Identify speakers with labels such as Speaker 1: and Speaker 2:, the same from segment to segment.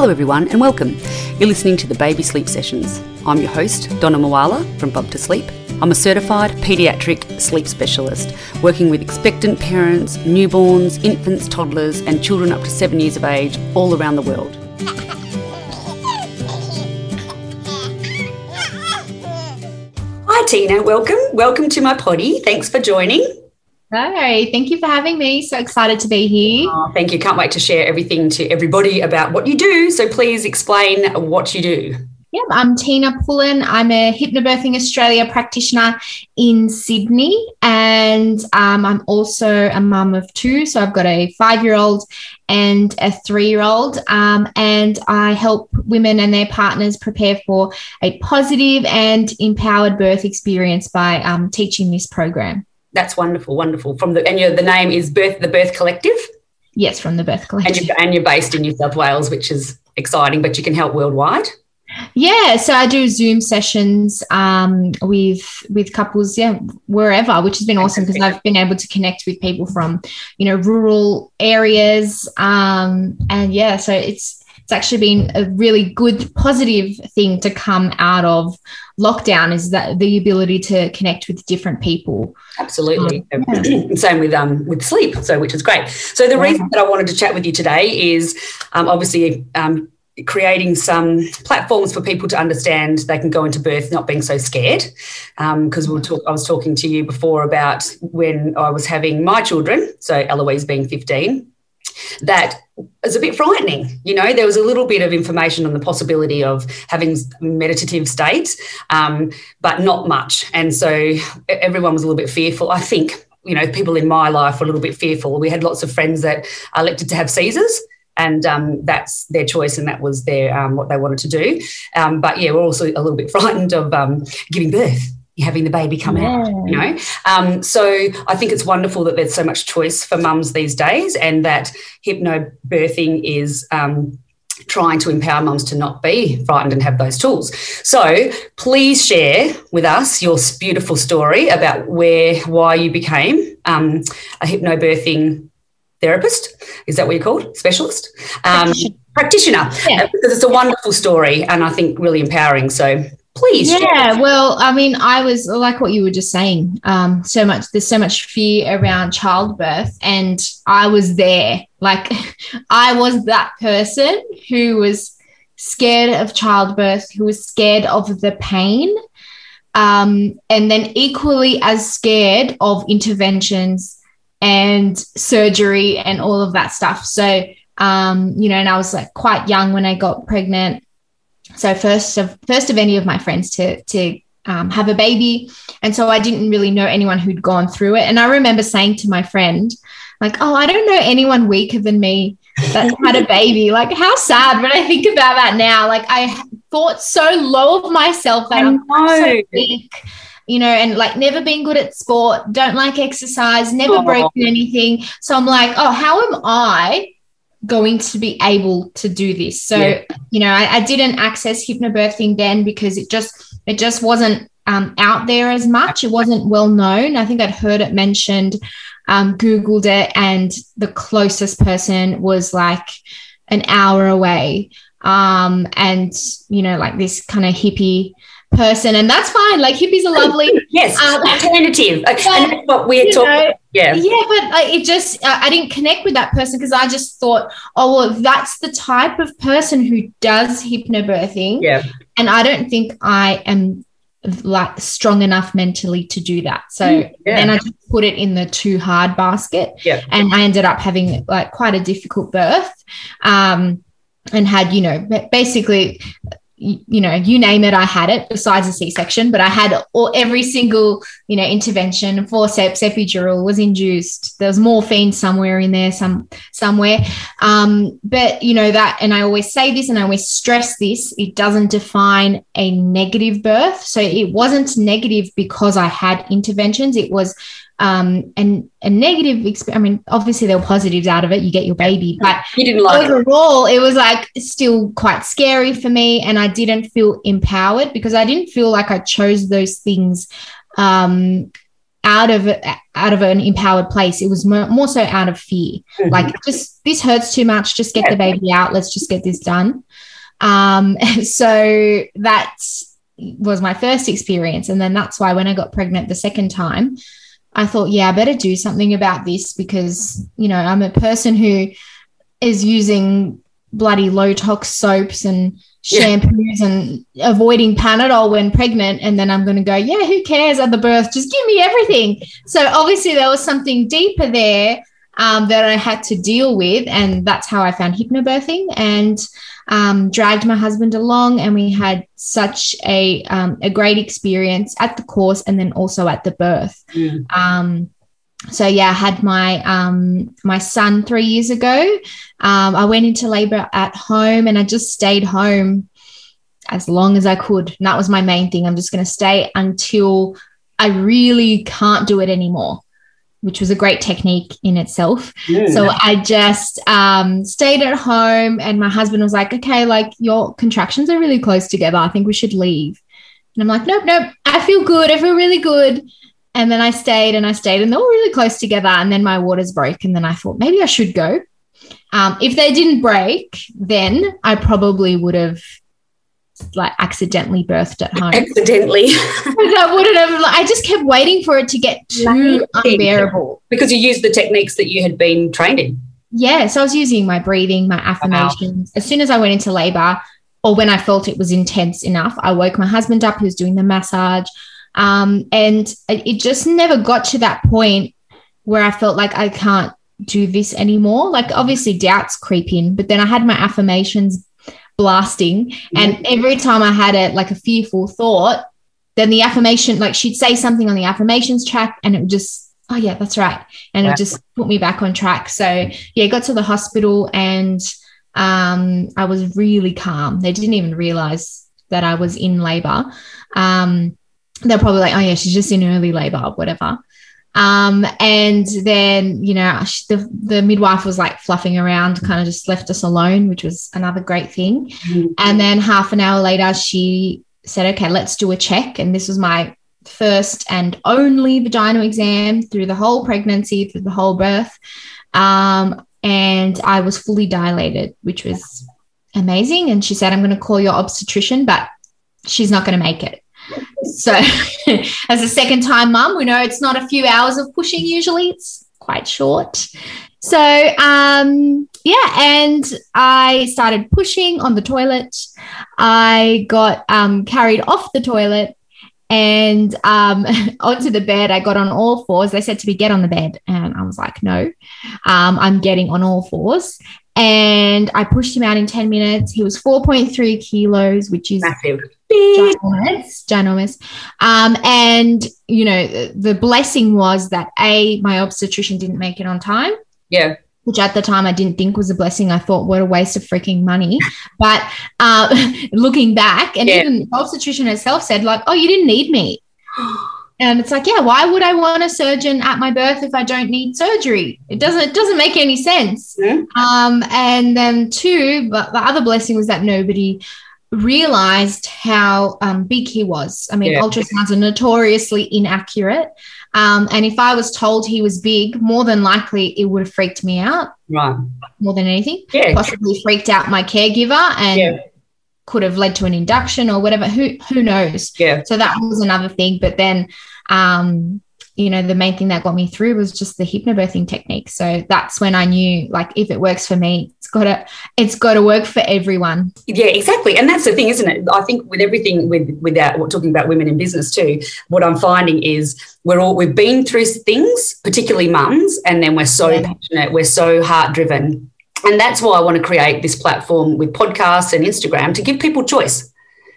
Speaker 1: Hello, everyone, and welcome. You're listening to the Baby Sleep Sessions. I'm your host, Donna Mawala from Bub to Sleep. I'm a certified paediatric sleep specialist working with expectant parents, newborns, infants, toddlers, and children up to seven years of age all around the world. Hi, Tina. Welcome. Welcome to my potty. Thanks for joining.
Speaker 2: Hi, thank you for having me. So excited to be here.
Speaker 1: Oh, thank you. Can't wait to share everything to everybody about what you do. So please explain what you do.
Speaker 2: Yeah, I'm Tina Pullen. I'm a Hypnobirthing Australia practitioner in Sydney, and um, I'm also a mum of two. So I've got a five year old and a three year old, um, and I help women and their partners prepare for a positive and empowered birth experience by um, teaching this program.
Speaker 1: That's wonderful, wonderful. From the and your the name is Birth the Birth Collective.
Speaker 2: Yes, from the Birth Collective.
Speaker 1: And you're, and you're based in New South Wales, which is exciting, but you can help worldwide.
Speaker 2: Yeah, so I do Zoom sessions um, with with couples, yeah, wherever, which has been awesome because I've been able to connect with people from, you know, rural areas, um, and yeah, so it's it's actually been a really good positive thing to come out of lockdown is that the ability to connect with different people
Speaker 1: absolutely um, yeah. same with um with sleep so which is great so the reason that i wanted to chat with you today is um, obviously um, creating some platforms for people to understand they can go into birth not being so scared. Because um, we talk, I was talking to you before about when I was having my children, so Eloise being 15, that was a bit frightening. You know, there was a little bit of information on the possibility of having meditative states, um, but not much. And so everyone was a little bit fearful. I think, you know, people in my life were a little bit fearful. We had lots of friends that elected to have Caesars. And um, that's their choice, and that was their um, what they wanted to do. Um, but yeah, we're also a little bit frightened of um, giving birth having the baby come yeah. out, you know. Um, so I think it's wonderful that there's so much choice for mums these days, and that hypnobirthing is. Um, trying to empower mums to not be frightened and have those tools. So please share with us your beautiful story about where, why you became um, a hypnobirthing therapist. Is that what you're called? Specialist? Um, practitioner. Yeah. Because it's a wonderful story and I think really empowering. So please
Speaker 2: yeah well i mean i was like what you were just saying um so much there's so much fear around childbirth and i was there. Like i was that person who was scared of childbirth who was scared of the pain um and then equally as scared of interventions and surgery and all of that stuff. So um you know and i was like quite young when i got pregnant so first of first of any of my friends to to um, have a baby, and so I didn't really know anyone who'd gone through it. And I remember saying to my friend, like, "Oh, I don't know anyone weaker than me that had a baby. Like, how sad when I think about that now. Like, I thought so low of myself that I am so weak." you know, and like never been good at sport, don't like exercise, never broken anything. So I'm like, oh, how am I going to be able to do this. So, yeah. you know, I, I, didn't access hypnobirthing then because it just it just wasn't um, out there as much. It wasn't well known. I think I'd heard it mentioned, um, Googled it, and the closest person was like an hour away. Um, and you know, like this kind of hippie person, and that's fine. Like hippies are lovely.
Speaker 1: yes, um, alternative, but, and that's what we're talking.
Speaker 2: Yeah, yeah, but like, it just I, I didn't connect with that person because I just thought, oh well, that's the type of person who does hypnobirthing.
Speaker 1: Yeah,
Speaker 2: and I don't think I am like strong enough mentally to do that. So mm, yeah. then I just put it in the too hard basket.
Speaker 1: Yeah.
Speaker 2: And I ended up having like quite a difficult birth. Um, and had, you know, basically you know, you name it, I had it besides a C-section, but I had all every single, you know, intervention, forceps, epidural was induced. There was morphine somewhere in there, some somewhere. Um, but you know that, and I always say this and I always stress this, it doesn't define a negative birth. So it wasn't negative because I had interventions. It was um, and a negative experience. I mean, obviously there were positives out of it. You get your baby, but
Speaker 1: you didn't like
Speaker 2: overall, it. it was like still quite scary for me, and I didn't feel empowered because I didn't feel like I chose those things um, out of out of an empowered place. It was more, more so out of fear. Mm-hmm. Like just this hurts too much. Just get the baby out. Let's just get this done. Um, so that was my first experience, and then that's why when I got pregnant the second time, I thought, yeah, I better do something about this because you know I'm a person who is using bloody low tox soaps and shampoos yeah. and avoiding Panadol when pregnant. And then I'm going to go, yeah, who cares at the birth? Just give me everything. So obviously there was something deeper there um, that I had to deal with. And that's how I found hypnobirthing and um, dragged my husband along. And we had such a, um, a great experience at the course and then also at the birth. Mm. Um, so yeah, I had my um, my son three years ago. Um, I went into labor at home, and I just stayed home as long as I could. And that was my main thing. I'm just going to stay until I really can't do it anymore, which was a great technique in itself. Mm. So I just um, stayed at home, and my husband was like, "Okay, like your contractions are really close together. I think we should leave." And I'm like, "Nope, nope. I feel good. I feel really good." And then I stayed and I stayed, and they were really close together. And then my waters broke, and then I thought maybe I should go. Um, if they didn't break, then I probably would have like accidentally birthed at home.
Speaker 1: Accidentally.
Speaker 2: that wouldn't have. I just kept waiting for it to get too unbearable
Speaker 1: because you used the techniques that you had been trained in.
Speaker 2: Yeah, so I was using my breathing, my affirmations. Wow. As soon as I went into labor, or when I felt it was intense enough, I woke my husband up. He was doing the massage. Um, and it just never got to that point where I felt like I can't do this anymore. Like, obviously, doubts creep in, but then I had my affirmations blasting. And every time I had a like a fearful thought, then the affirmation, like she'd say something on the affirmations track, and it would just, oh, yeah, that's right. And yeah. it just put me back on track. So, yeah, got to the hospital and um, I was really calm. They didn't even realize that I was in labor. Um, they're probably like, oh yeah, she's just in early labor, whatever. Um, and then you know the the midwife was like fluffing around, kind of just left us alone, which was another great thing. Mm-hmm. And then half an hour later, she said, "Okay, let's do a check." And this was my first and only vaginal exam through the whole pregnancy, through the whole birth. Um, and I was fully dilated, which was amazing. And she said, "I'm going to call your obstetrician, but she's not going to make it." So, as a second time mum, we know it's not a few hours of pushing usually, it's quite short. So, um, yeah, and I started pushing on the toilet. I got um, carried off the toilet and um, onto the bed. I got on all fours. They said to me, get on the bed. And I was like, no, um, I'm getting on all fours. And I pushed him out in 10 minutes. He was 4.3 kilos, which is
Speaker 1: massive
Speaker 2: ginormous, ginormous. Um, and you know, the blessing was that a my obstetrician didn't make it on time.
Speaker 1: Yeah.
Speaker 2: Which at the time I didn't think was a blessing. I thought, what a waste of freaking money. But uh, looking back, and yeah. even the obstetrician herself said, like, oh, you didn't need me. And it's like, yeah, why would I want a surgeon at my birth if I don't need surgery? It doesn't it doesn't make any sense. Mm-hmm. Um, and then two, but the other blessing was that nobody realized how um, big he was. I mean, yeah. ultrasounds are notoriously inaccurate. Um, and if I was told he was big, more than likely it would have freaked me out.
Speaker 1: Right.
Speaker 2: More than anything.
Speaker 1: Yeah.
Speaker 2: Possibly freaked out my caregiver and yeah. could have led to an induction or whatever. Who who knows?
Speaker 1: Yeah.
Speaker 2: So that was another thing. But then um, you know, the main thing that got me through was just the hypnobirthing technique. So that's when I knew like if it works for me, it's gotta it's gotta work for everyone.
Speaker 1: Yeah, exactly. And that's the thing, isn't it? I think with everything with without talking about women in business too, what I'm finding is we're all we've been through things, particularly mums, and then we're so yeah. passionate, we're so heart driven. And that's why I want to create this platform with podcasts and Instagram to give people choice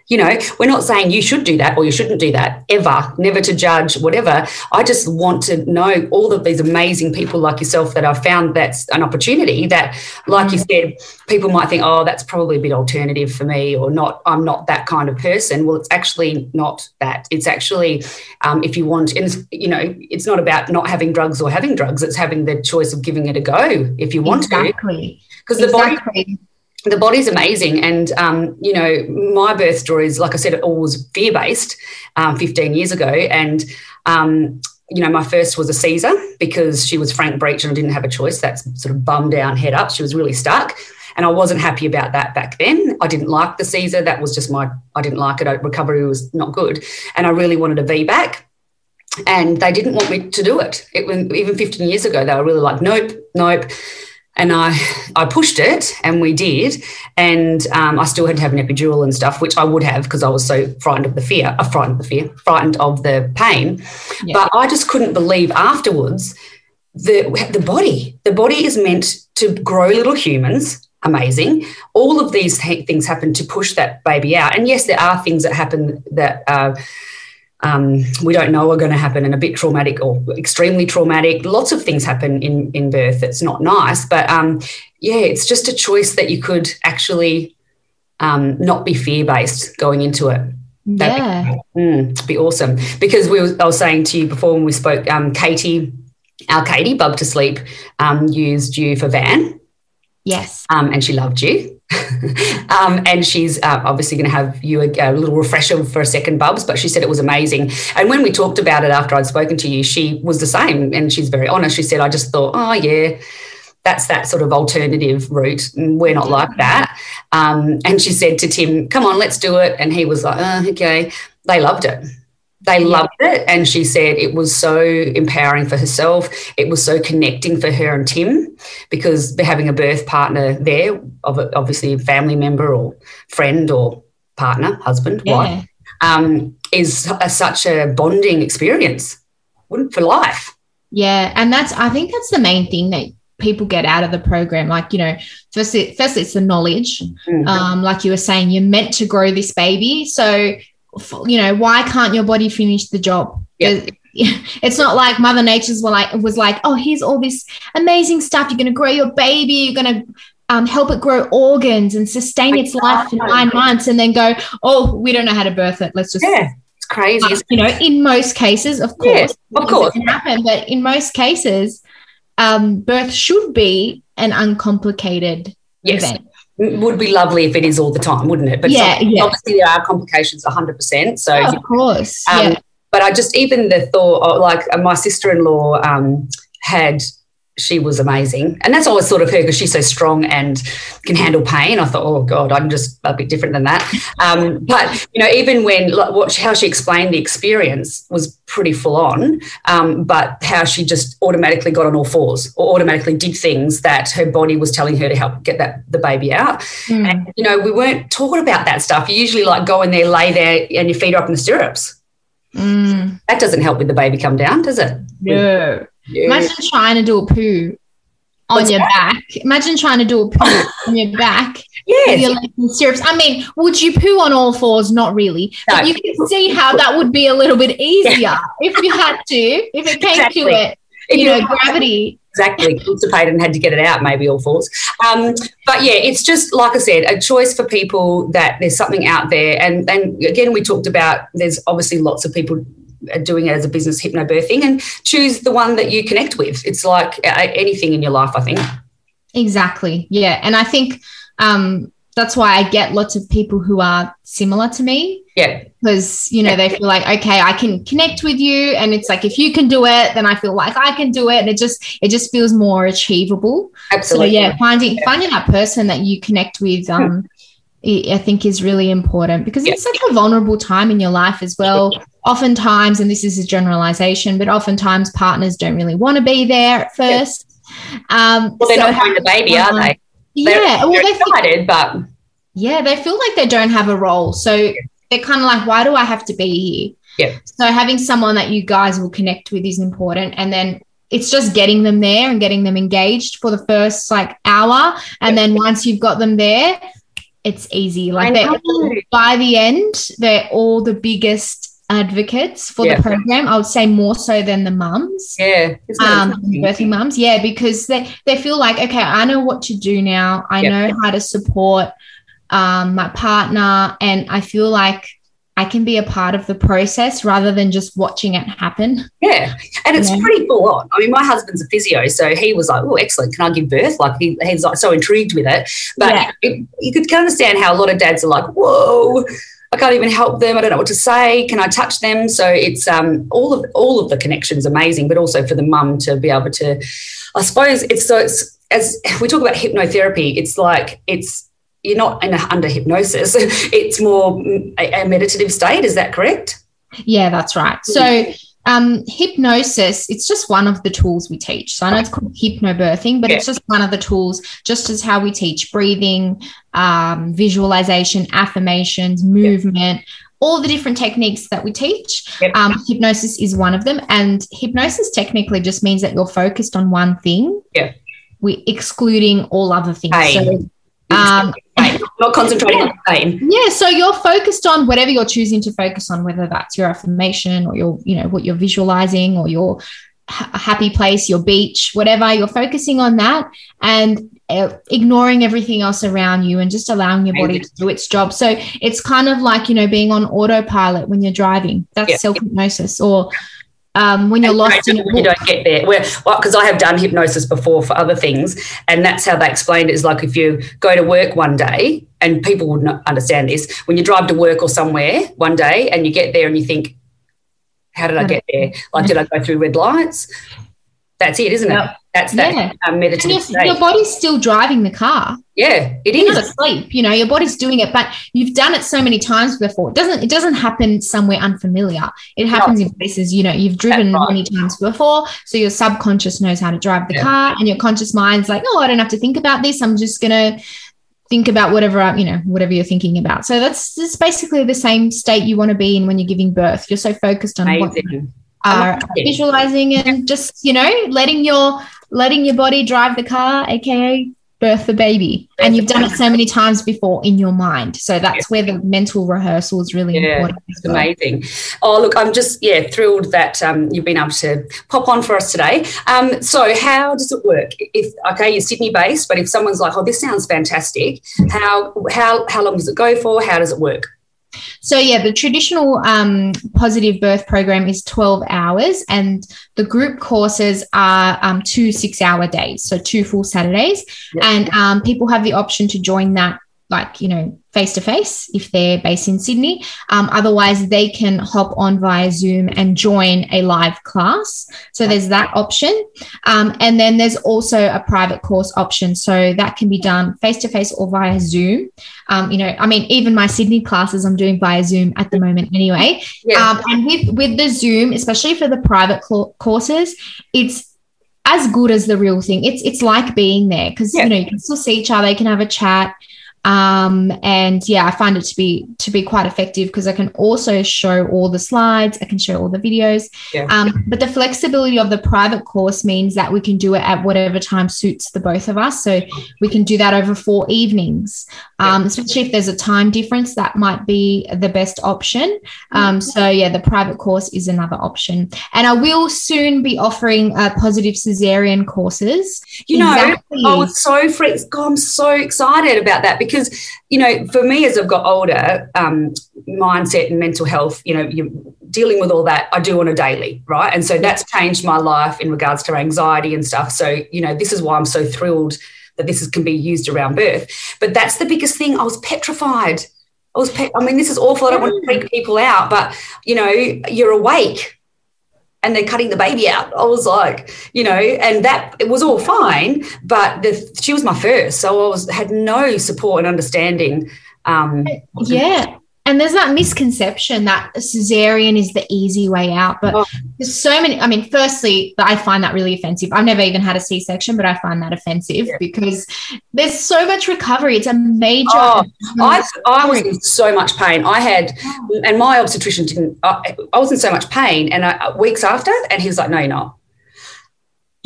Speaker 1: you know, we're not saying you should do that or you shouldn't do that ever, never to judge, whatever. I just want to know all of these amazing people like yourself that I've found that's an opportunity that, like you said, people might think, oh, that's probably a bit alternative for me or not, I'm not that kind of person. Well, it's actually not that. It's actually, um, if you want, and you know, it's not about not having drugs or having drugs, it's having the choice of giving it a go if you want
Speaker 2: exactly.
Speaker 1: to. Because the exactly. body the body's amazing. And, um, you know, my birth story is, like I said, it all was fear based um, 15 years ago. And um, you know, my first was a Caesar because she was Frank Breech and I didn't have a choice. That's sort of bum down, head up. She was really stuck. And I wasn't happy about that back then. I didn't like the Caesar. That was just my, I didn't like it. Recovery was not good. And I really wanted a VBAC. And they didn't want me to do it. it was even 15 years ago, they were really like, nope, nope and I I pushed it, and we did, and um, I still had to have an epidural and stuff, which I would have because I was so frightened of the fear, uh, frightened of the fear, frightened of the pain. Yeah. But I just couldn't believe afterwards the the body, the body is meant to grow little humans. Amazing. All of these things happen to push that baby out, and yes, there are things that happen that. Uh, um, we don't know are going to happen and a bit traumatic or extremely traumatic. Lots of things happen in, in birth that's not nice. But um, yeah, it's just a choice that you could actually um, not be fear based going into it.
Speaker 2: That'd yeah.
Speaker 1: Be, mm, be awesome. Because we I was saying to you before when we spoke, um, Katie, our Katie, Bub to Sleep, um, used you for Van.
Speaker 2: Yes.
Speaker 1: Um, and she loved you. um, and she's uh, obviously going to have you a, a, little refresher for a second, Bubs. But she said it was amazing. And when we talked about it after I'd spoken to you, she was the same. And she's very honest. She said, I just thought, oh, yeah, that's that sort of alternative route. We're not like that. Um, and she said to Tim, come on, let's do it. And he was like, oh, okay. They loved it they loved it and she said it was so empowering for herself. It was so connecting for her and tim because having a birth partner there obviously a family member or friend or partner husband yeah. wife um, is a, such a bonding experience. For life.
Speaker 2: Yeah and that's i think that's the main thing that people get out of the program. Like you know first first it's the knowledge. Mm-hmm. um, like you were saying you're meant to grow this baby. So you know, why can't your body finish the job?
Speaker 1: Yeah.
Speaker 2: It's not like Mother Nature's was like was like, oh, here's all this amazing stuff. You're going to grow your baby. You're going to um, help it grow organs and sustain its life for nine months, and then go, oh, we don't know how to birth it. Let's just
Speaker 1: yeah. It's crazy.
Speaker 2: Uh, you know, in most cases, of course,
Speaker 1: yeah, of course,
Speaker 2: can happen. But in most cases, um, birth should be an uncomplicated yes. event
Speaker 1: would be lovely if it is all the time, wouldn't it?
Speaker 2: But yeah, yeah.
Speaker 1: obviously there are complications 100%. So,
Speaker 2: oh, of course. Um, yeah.
Speaker 1: But I just, even the thought, of, like uh, my sister in law um, had she was amazing. And that's always sort of her because she's so strong and can handle pain. I thought, oh God, I'm just a bit different than that. Um, but, you know, even when like, what, how she explained the experience was pretty full on, um, but how she just automatically got on all fours or automatically did things that her body was telling her to help get that the baby out. Mm. And, you know, we weren't taught about that stuff. You usually like go in there, lay there and your feet are up in the stirrups.
Speaker 2: Mm.
Speaker 1: That doesn't help with the baby come down, does it?
Speaker 2: No. Yeah. Imagine trying to do a poo on What's your that? back. Imagine trying to do a poo on your back.
Speaker 1: Yes.
Speaker 2: Syrups. I mean, would you poo on all fours? Not really. No. But you can see how that would be a little bit easier yeah. if you had to, if it came exactly. to it. If you know, gravity.
Speaker 1: Exactly, constipated and had to get it out, maybe all fours. Um, but yeah, it's just like I said, a choice for people that there's something out there. And and again, we talked about there's obviously lots of people doing it as a business hypnobirthing and choose the one that you connect with. It's like anything in your life, I think.
Speaker 2: Exactly. Yeah. And I think um, that's why I get lots of people who are similar to me.
Speaker 1: Yeah.
Speaker 2: Because, you know, yeah. they feel like, okay, I can connect with you. And it's like, if you can do it, then I feel like I can do it. And it just, it just feels more achievable.
Speaker 1: Absolutely.
Speaker 2: So yeah, finding, yeah. finding that person that you connect with, um, I think is really important because it's such a vulnerable time in your life as well. Oftentimes, and this is a generalization, but oftentimes partners don't really want to be there at first. Um,
Speaker 1: well, they're so not having the baby, are they?
Speaker 2: They're, yeah,
Speaker 1: they're well, they excited, feel, but
Speaker 2: yeah, they feel like they don't have a role. So they're kind of like, why do I have to be
Speaker 1: here? Yeah.
Speaker 2: So having someone that you guys will connect with is important, and then it's just getting them there and getting them engaged for the first like hour, and then once you've got them there, it's easy. Like by the end, they're all the biggest advocates for yeah. the program. I would say more so than the mums.
Speaker 1: Yeah.
Speaker 2: Um, birthing mums. Yeah, because they, they feel like, okay, I know what to do now. I know how to support um, my partner. And I feel like I can be a part of the process rather than just watching it happen.
Speaker 1: Yeah. And it's yeah. pretty full on. I mean, my husband's a physio, so he was like, oh, excellent. Can I give birth? Like, he, he's like so intrigued with it. But yeah. it, you could understand how a lot of dads are like, whoa. I can't even help them. I don't know what to say. Can I touch them? So it's um, all of all of the connections amazing, but also for the mum to be able to. I suppose it's so it's as we talk about hypnotherapy. It's like it's you're not in a, under hypnosis. It's more a, a meditative state. Is that correct?
Speaker 2: Yeah, that's right. So um, hypnosis, it's just one of the tools we teach. So I know it's called hypnobirthing, but yeah. it's just one of the tools, just as how we teach breathing, um, visualization, affirmations, movement, yeah. all the different techniques that we teach. Yeah. Um, hypnosis is one of them. And hypnosis technically just means that you're focused on one thing.
Speaker 1: Yeah.
Speaker 2: We're excluding all other things. So
Speaker 1: um, not concentrating yeah. on pain.
Speaker 2: Yeah, so you're focused on whatever you're choosing to focus on, whether that's your affirmation or your, you know, what you're visualizing or your happy place, your beach, whatever. You're focusing on that and uh, ignoring everything else around you and just allowing your body to do its job. So it's kind of like you know being on autopilot when you're driving. That's yeah. self hypnosis or um, when you're and lost in
Speaker 1: you don't get there. because well, because I have done hypnosis before for other things, and that's how they explained it. Is like if you go to work one day, and people would not understand this. When you drive to work or somewhere one day, and you get there and you think, "How did I get there? Like, did I go through red lights?" That's it, isn't yep. it? That's that yeah. um, meditative
Speaker 2: your, your, body's still driving the car.
Speaker 1: Yeah, it
Speaker 2: You're is. Not asleep, you know, your body's doing it, but you've done it so many times before. It doesn't. It doesn't happen somewhere unfamiliar. It happens no. in places you know you've driven right. many times before, so your subconscious knows how to drive the yeah. car, and your conscious mind's like, oh, I don't have to think about this. I'm just gonna think about whatever um, you know whatever you're thinking about. So that's, that's basically the same state you want to be in when you're giving birth. You're so focused on Amazing. what are visualizing and just you know letting your letting your body drive the car aka birth the baby. And you've done it so many times before in your mind. So that's where the mental rehearsal is really yeah, important
Speaker 1: it's well. amazing. Oh look i'm just yeah thrilled that um, you've been able to pop on for us today. Um, so how does it work? If okay you're sydney based but if someone's like oh this sounds fantastic how how how long does it go for? How does it work
Speaker 2: so, yeah, the traditional um, positive birth program is 12 hours, and the group courses are um, two six hour days, so two full Saturdays. Yep. And um, people have the option to join that, like, you know, face to face if they're based in Sydney. Um, otherwise, they can hop on via Zoom and join a live class. So there's that option. Um, and then there's also a private course option. So that can be done face to face or via Zoom. Um, you know, I mean, even my Sydney classes I'm doing via Zoom at the moment anyway. Yeah. Um, and with, with the Zoom, especially for the private courses, it's as good as the real thing. It's it's like being there because yeah. you know you can still see each other, you can have a chat. Um, and yeah, I find it to be to be quite effective because I can also show all the slides, I can show all the videos. Yeah. Um, but the flexibility of the private course means that we can do it at whatever time suits the both of us. So we can do that over four evenings, um, yeah. especially if there's a time difference. That might be the best option. Um, so yeah, the private course is another option, and I will soon be offering uh, positive cesarean courses.
Speaker 1: You know, exactly. I was so free. God, I'm so excited about that because because you know for me as i've got older um, mindset and mental health you know you're dealing with all that i do on a daily right? And so that's changed my life in regards to anxiety and stuff. So you know this is why i'm so thrilled that this is, can be used around birth. But that's the biggest thing. I was petrified. I was, pe- I mean, this is awful. I don't want to freak people out, but you know, you're awake and they're cutting the baby out. I was like, you know, and that it was all fine, but the, she was my first, so I was had no support and understanding. Um,
Speaker 2: yeah, and there's that misconception that a cesarean is the easy way out but oh. there's so many i mean firstly i find that really offensive. I've never even had a c-section but i find that offensive yeah. because there's so much recovery. It's a major oh,
Speaker 1: I, I was in so much pain. I had oh. and my obstetrician didn't i, I was in so much pain and I, weeks after and he was like no you're not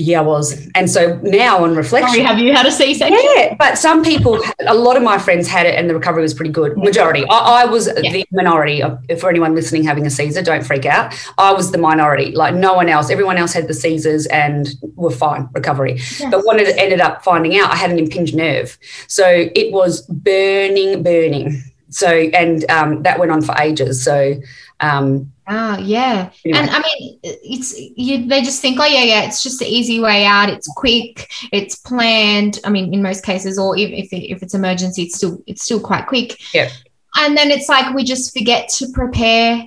Speaker 1: yeah, I was. And so now on reflection. Sorry,
Speaker 2: have you had a C section?
Speaker 1: Yeah, but some people, a lot of my friends had it and the recovery was pretty good. Majority. I, I was yeah. the minority. Of, for anyone listening having a Caesar, don't freak out. I was the minority. Like no one else. Everyone else had the Caesars and were fine, recovery. Yes. But when it ended up finding out, I had an impinged nerve. So it was burning, burning. So, and um, that went on for ages. So, um,
Speaker 2: Ah, yeah. Anyway. And I mean, it's you, they just think, oh, yeah, yeah, it's just the easy way out. It's quick, it's planned. I mean, in most cases, or if, if, it, if it's emergency, it's still it's still quite quick.
Speaker 1: Yeah.
Speaker 2: And then it's like we just forget to prepare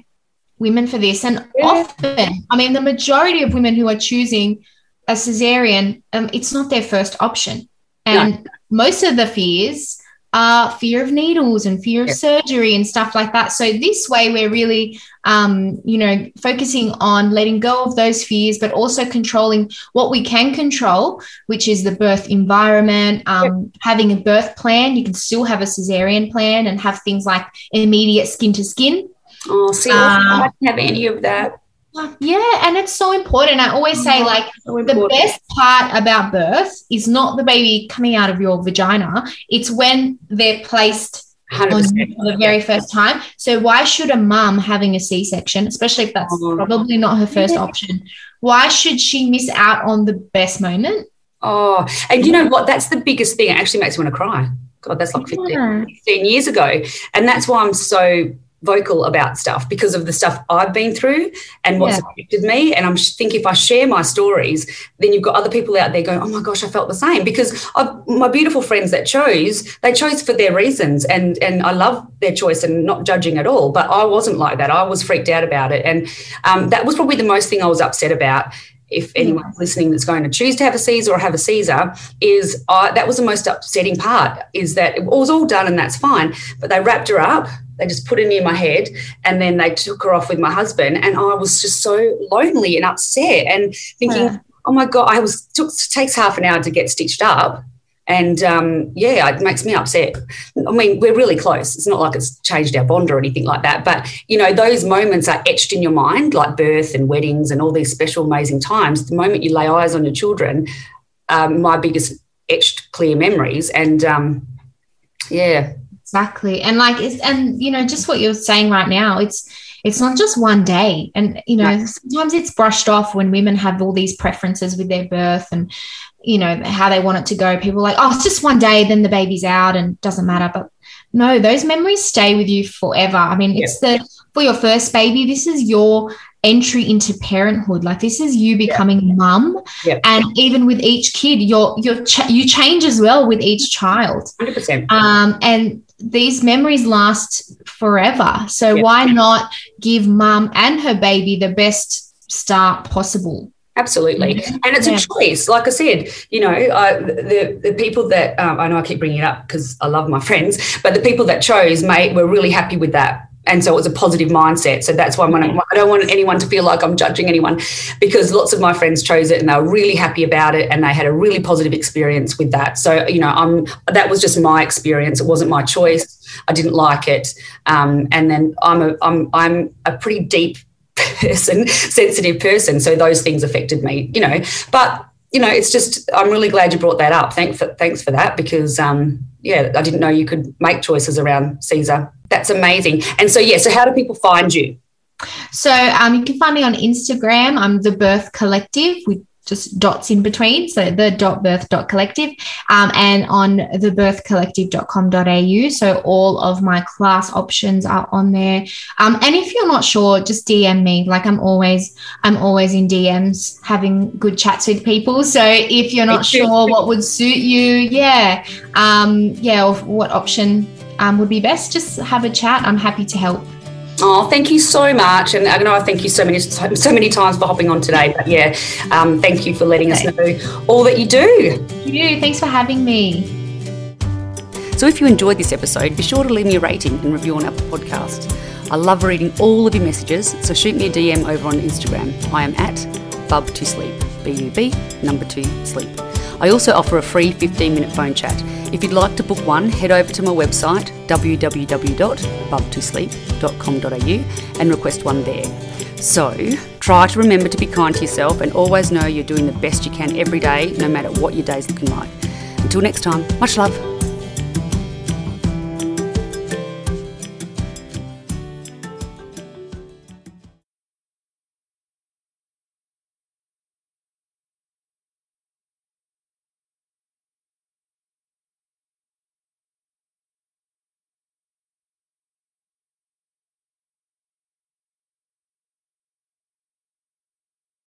Speaker 2: women for this. And yeah. often, I mean, the majority of women who are choosing a cesarean, um, it's not their first option. And no. most of the fears are fear of needles and fear of yeah. surgery and stuff like that. So this way, we're really, um, you know, focusing on letting go of those fears, but also controlling what we can control, which is the birth environment. Um, yeah. Having a birth plan, you can still have a cesarean plan and have things like immediate skin to skin.
Speaker 1: Oh, see, I don't have any of that.
Speaker 2: Yeah, and it's so important. I always say, mm-hmm. like, so the best part about birth is not the baby coming out of your vagina, it's when they're placed 100%. for the very first time. So, why should a mum having a C section, especially if that's oh. probably not her first option, why should she miss out on the best moment?
Speaker 1: Oh, and you know what? That's the biggest thing. It actually makes me want to cry. God, that's like 15, yeah. 15 years ago. And that's why I'm so vocal about stuff because of the stuff I've been through and what's yeah. affected me. And I'm think if I share my stories, then you've got other people out there going, "Oh my gosh, I felt the same." Because I, my beautiful friends that chose, they chose for their reasons, and and I love their choice and not judging at all. But I wasn't like that. I was freaked out about it, and um, that was probably the most thing I was upset about if anyone's listening that's going to choose to have a Caesar or have a Caesar, is uh, that was the most upsetting part. Is that it was all done and that's fine, but they wrapped her up. They just put her near my head, and then they took her off with my husband, and I was just so lonely and upset and thinking, yeah. oh my god, I was took takes half an hour to get stitched up, and um, yeah, it makes me upset. I mean, we're really close. It's not like it's changed our bond or anything like that. But, you know, those moments are etched in your mind, like birth and weddings and all these special, amazing times. The moment you lay eyes on your children, um, my biggest etched, clear memories. And um, yeah.
Speaker 2: Exactly. And like, it's, and, you know, just what you're saying right now, it's, it's not just one day. And you know sometimes it's brushed off when women have all these preferences with their birth and you know how they want it to go. People like oh it's just one day then the baby's out and doesn't matter. But no those memories stay with you forever. I mean it's the for your first baby this is your entry into parenthood. Like this is you becoming yeah. mum. Yeah. and even with each kid you're you're ch- you change as well with each child. 100%. um and these memories last forever so yeah. why not give mum and her baby the best start possible
Speaker 1: Absolutely, mm-hmm. and it's yeah. a choice. Like I said, you know, uh, the the people that um, I know I keep bringing it up because I love my friends, but the people that chose, mate, were really happy with that, and so it was a positive mindset. So that's why I'm, I don't want anyone to feel like I'm judging anyone, because lots of my friends chose it and they were really happy about it, and they had a really positive experience with that. So you know, I'm that was just my experience. It wasn't my choice. I didn't like it, um, and then I'm a I'm I'm a pretty deep person, sensitive person. So those things affected me, you know. But you know, it's just I'm really glad you brought that up. Thanks for thanks for that because um, yeah, I didn't know you could make choices around Caesar. That's amazing. And so yeah, so how do people find you?
Speaker 2: So um, you can find me on Instagram. I'm the Birth Collective with just dots in between. So the dot birth dot collective um, and on the birthcollective.com.au. So all of my class options are on there. Um, and if you're not sure, just DM me. Like I'm always, I'm always in DMs having good chats with people. So if you're not sure what would suit you, yeah, um, yeah, or what option um, would be best, just have a chat. I'm happy to help.
Speaker 1: Oh, thank you so much, and I know I thank you so many so many times for hopping on today. But yeah, um, thank you for letting okay. us know all that you do.
Speaker 2: Thank you. Thanks for having me.
Speaker 1: So, if you enjoyed this episode, be sure to leave me a rating and review on Apple Podcast. I love reading all of your messages, so shoot me a DM over on Instagram. I am at bub to sleep. B U B number two sleep. I also offer a free 15 minute phone chat. If you'd like to book one, head over to my website www.bubtosleep.com.au and request one there. So, try to remember to be kind to yourself and always know you're doing the best you can every day, no matter what your day's looking like. Until next time, much love.